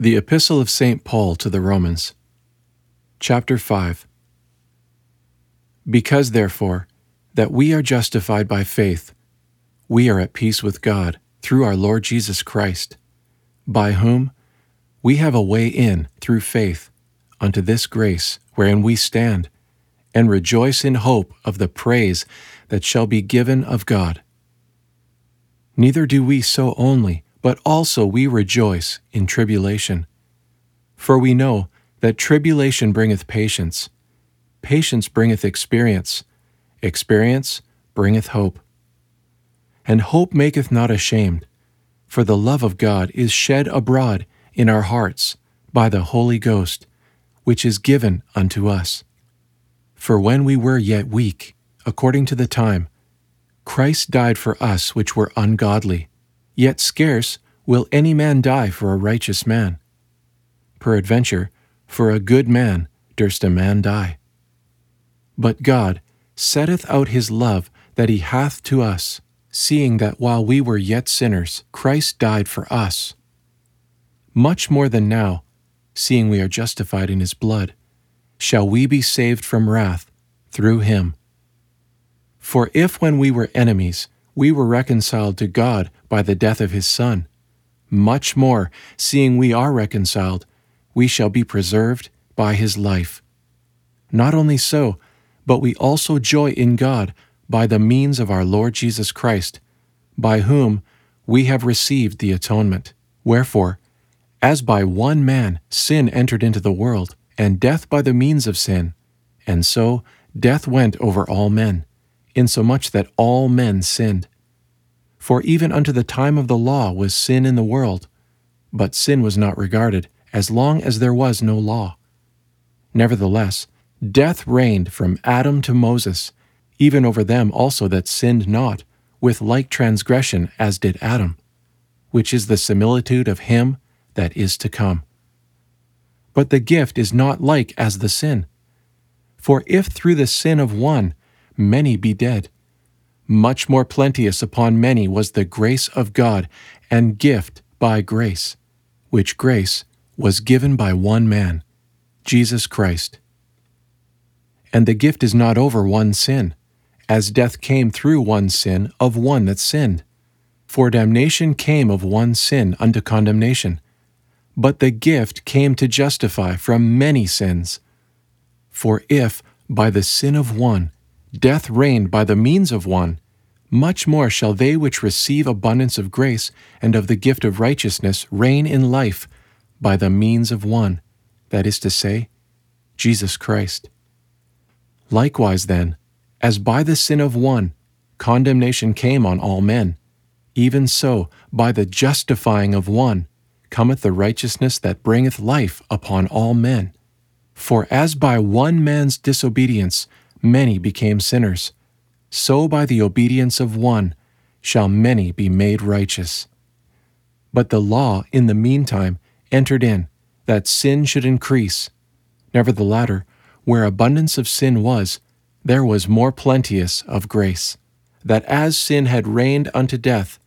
The Epistle of St. Paul to the Romans, Chapter 5 Because, therefore, that we are justified by faith, we are at peace with God through our Lord Jesus Christ, by whom we have a way in through faith unto this grace wherein we stand, and rejoice in hope of the praise that shall be given of God. Neither do we so only but also we rejoice in tribulation. For we know that tribulation bringeth patience, patience bringeth experience, experience bringeth hope. And hope maketh not ashamed, for the love of God is shed abroad in our hearts by the Holy Ghost, which is given unto us. For when we were yet weak, according to the time, Christ died for us which were ungodly. Yet scarce will any man die for a righteous man. Peradventure, for a good man durst a man die. But God setteth out his love that he hath to us, seeing that while we were yet sinners, Christ died for us. Much more than now, seeing we are justified in his blood, shall we be saved from wrath through him. For if when we were enemies, we were reconciled to God by the death of his Son. Much more, seeing we are reconciled, we shall be preserved by his life. Not only so, but we also joy in God by the means of our Lord Jesus Christ, by whom we have received the atonement. Wherefore, as by one man sin entered into the world, and death by the means of sin, and so death went over all men insomuch that all men sinned. For even unto the time of the law was sin in the world, but sin was not regarded, as long as there was no law. Nevertheless, death reigned from Adam to Moses, even over them also that sinned not, with like transgression as did Adam, which is the similitude of him that is to come. But the gift is not like as the sin. For if through the sin of one many be dead. Much more plenteous upon many was the grace of God and gift by grace, which grace was given by one man, Jesus Christ. And the gift is not over one sin, as death came through one sin of one that sinned. For damnation came of one sin unto condemnation, but the gift came to justify from many sins. For if, by the sin of one, death reigned by the means of one, much more shall they which receive abundance of grace and of the gift of righteousness reign in life by the means of one, that is to say, Jesus Christ. Likewise, then, as by the sin of one condemnation came on all men, even so by the justifying of one cometh the righteousness that bringeth life upon all men. For as by one man's disobedience many became sinners, so by the obedience of one shall many be made righteous. But the law, in the meantime, entered in, that sin should increase. Nevertheless, where abundance of sin was, there was more plenteous of grace, that as sin had reigned unto death,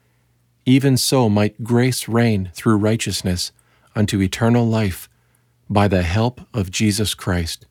even so might grace reign through righteousness unto eternal life, by the help of Jesus Christ.